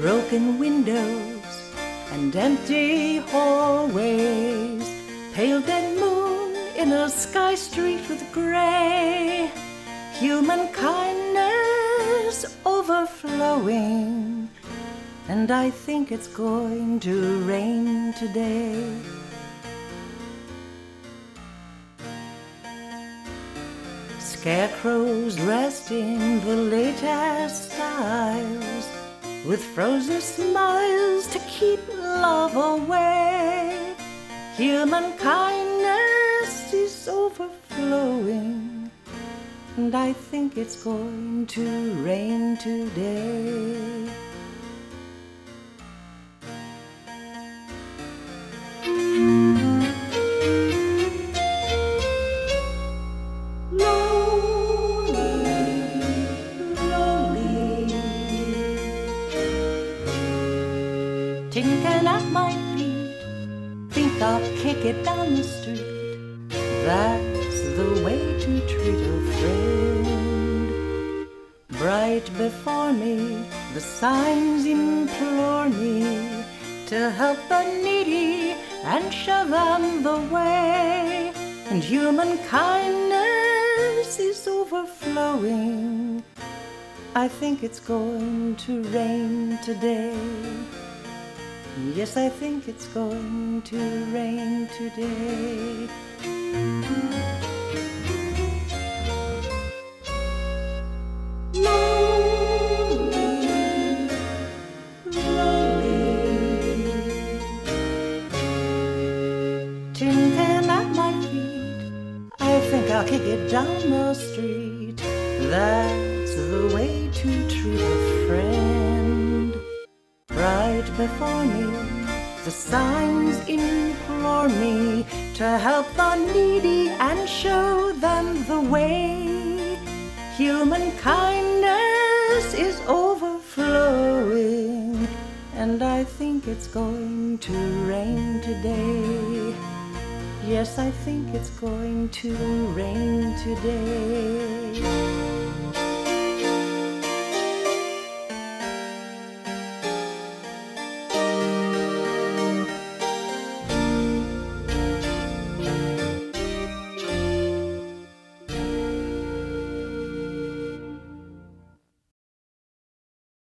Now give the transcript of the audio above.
Broken windows and empty hallways Pale dead moon in a sky streaked with grey Human kindness overflowing And I think it's going to rain today. Scarecrows dressed in the latest styles, with frozen smiles to keep love away. Human kindness is overflowing, and I think it's going to rain today. At my feet, think I'll kick it down the street. That's the way to treat a friend. Bright before me, the signs implore me to help the needy and show them the way. And human kindness is overflowing. I think it's going to rain today. Yes, I think it's going to rain today. Lonely, lonely. Tin can at my feet. I think I'll kick it down the street. That's the way to treat a friend right before signs implore me to help the needy and show them the way. Human kindness is overflowing, and I think it's going to rain today. Yes, I think it's going to rain today.